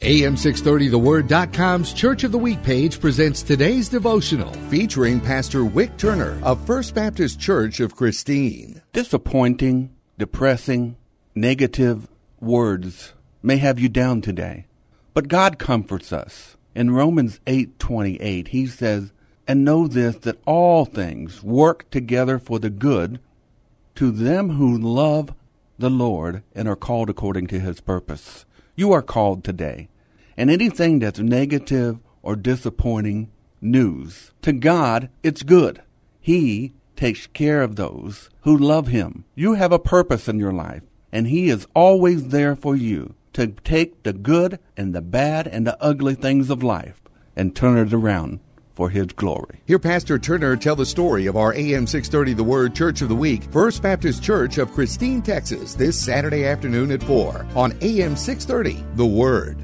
AM630TheWord.com's Church of the Week page presents today's devotional featuring Pastor Wick Turner of First Baptist Church of Christine. Disappointing, depressing, negative words may have you down today, but God comforts us. In Romans 8:28, he says, "And know this that all things work together for the good to them who love the Lord and are called according to his purpose." You are called today. And anything that's negative or disappointing news, to God, it's good. He takes care of those who love Him. You have a purpose in your life, and He is always there for you to take the good and the bad and the ugly things of life and turn it around for His glory. Hear Pastor Turner tell the story of our AM 630 The Word Church of the Week, First Baptist Church of Christine, Texas, this Saturday afternoon at 4 on AM 630 The Word.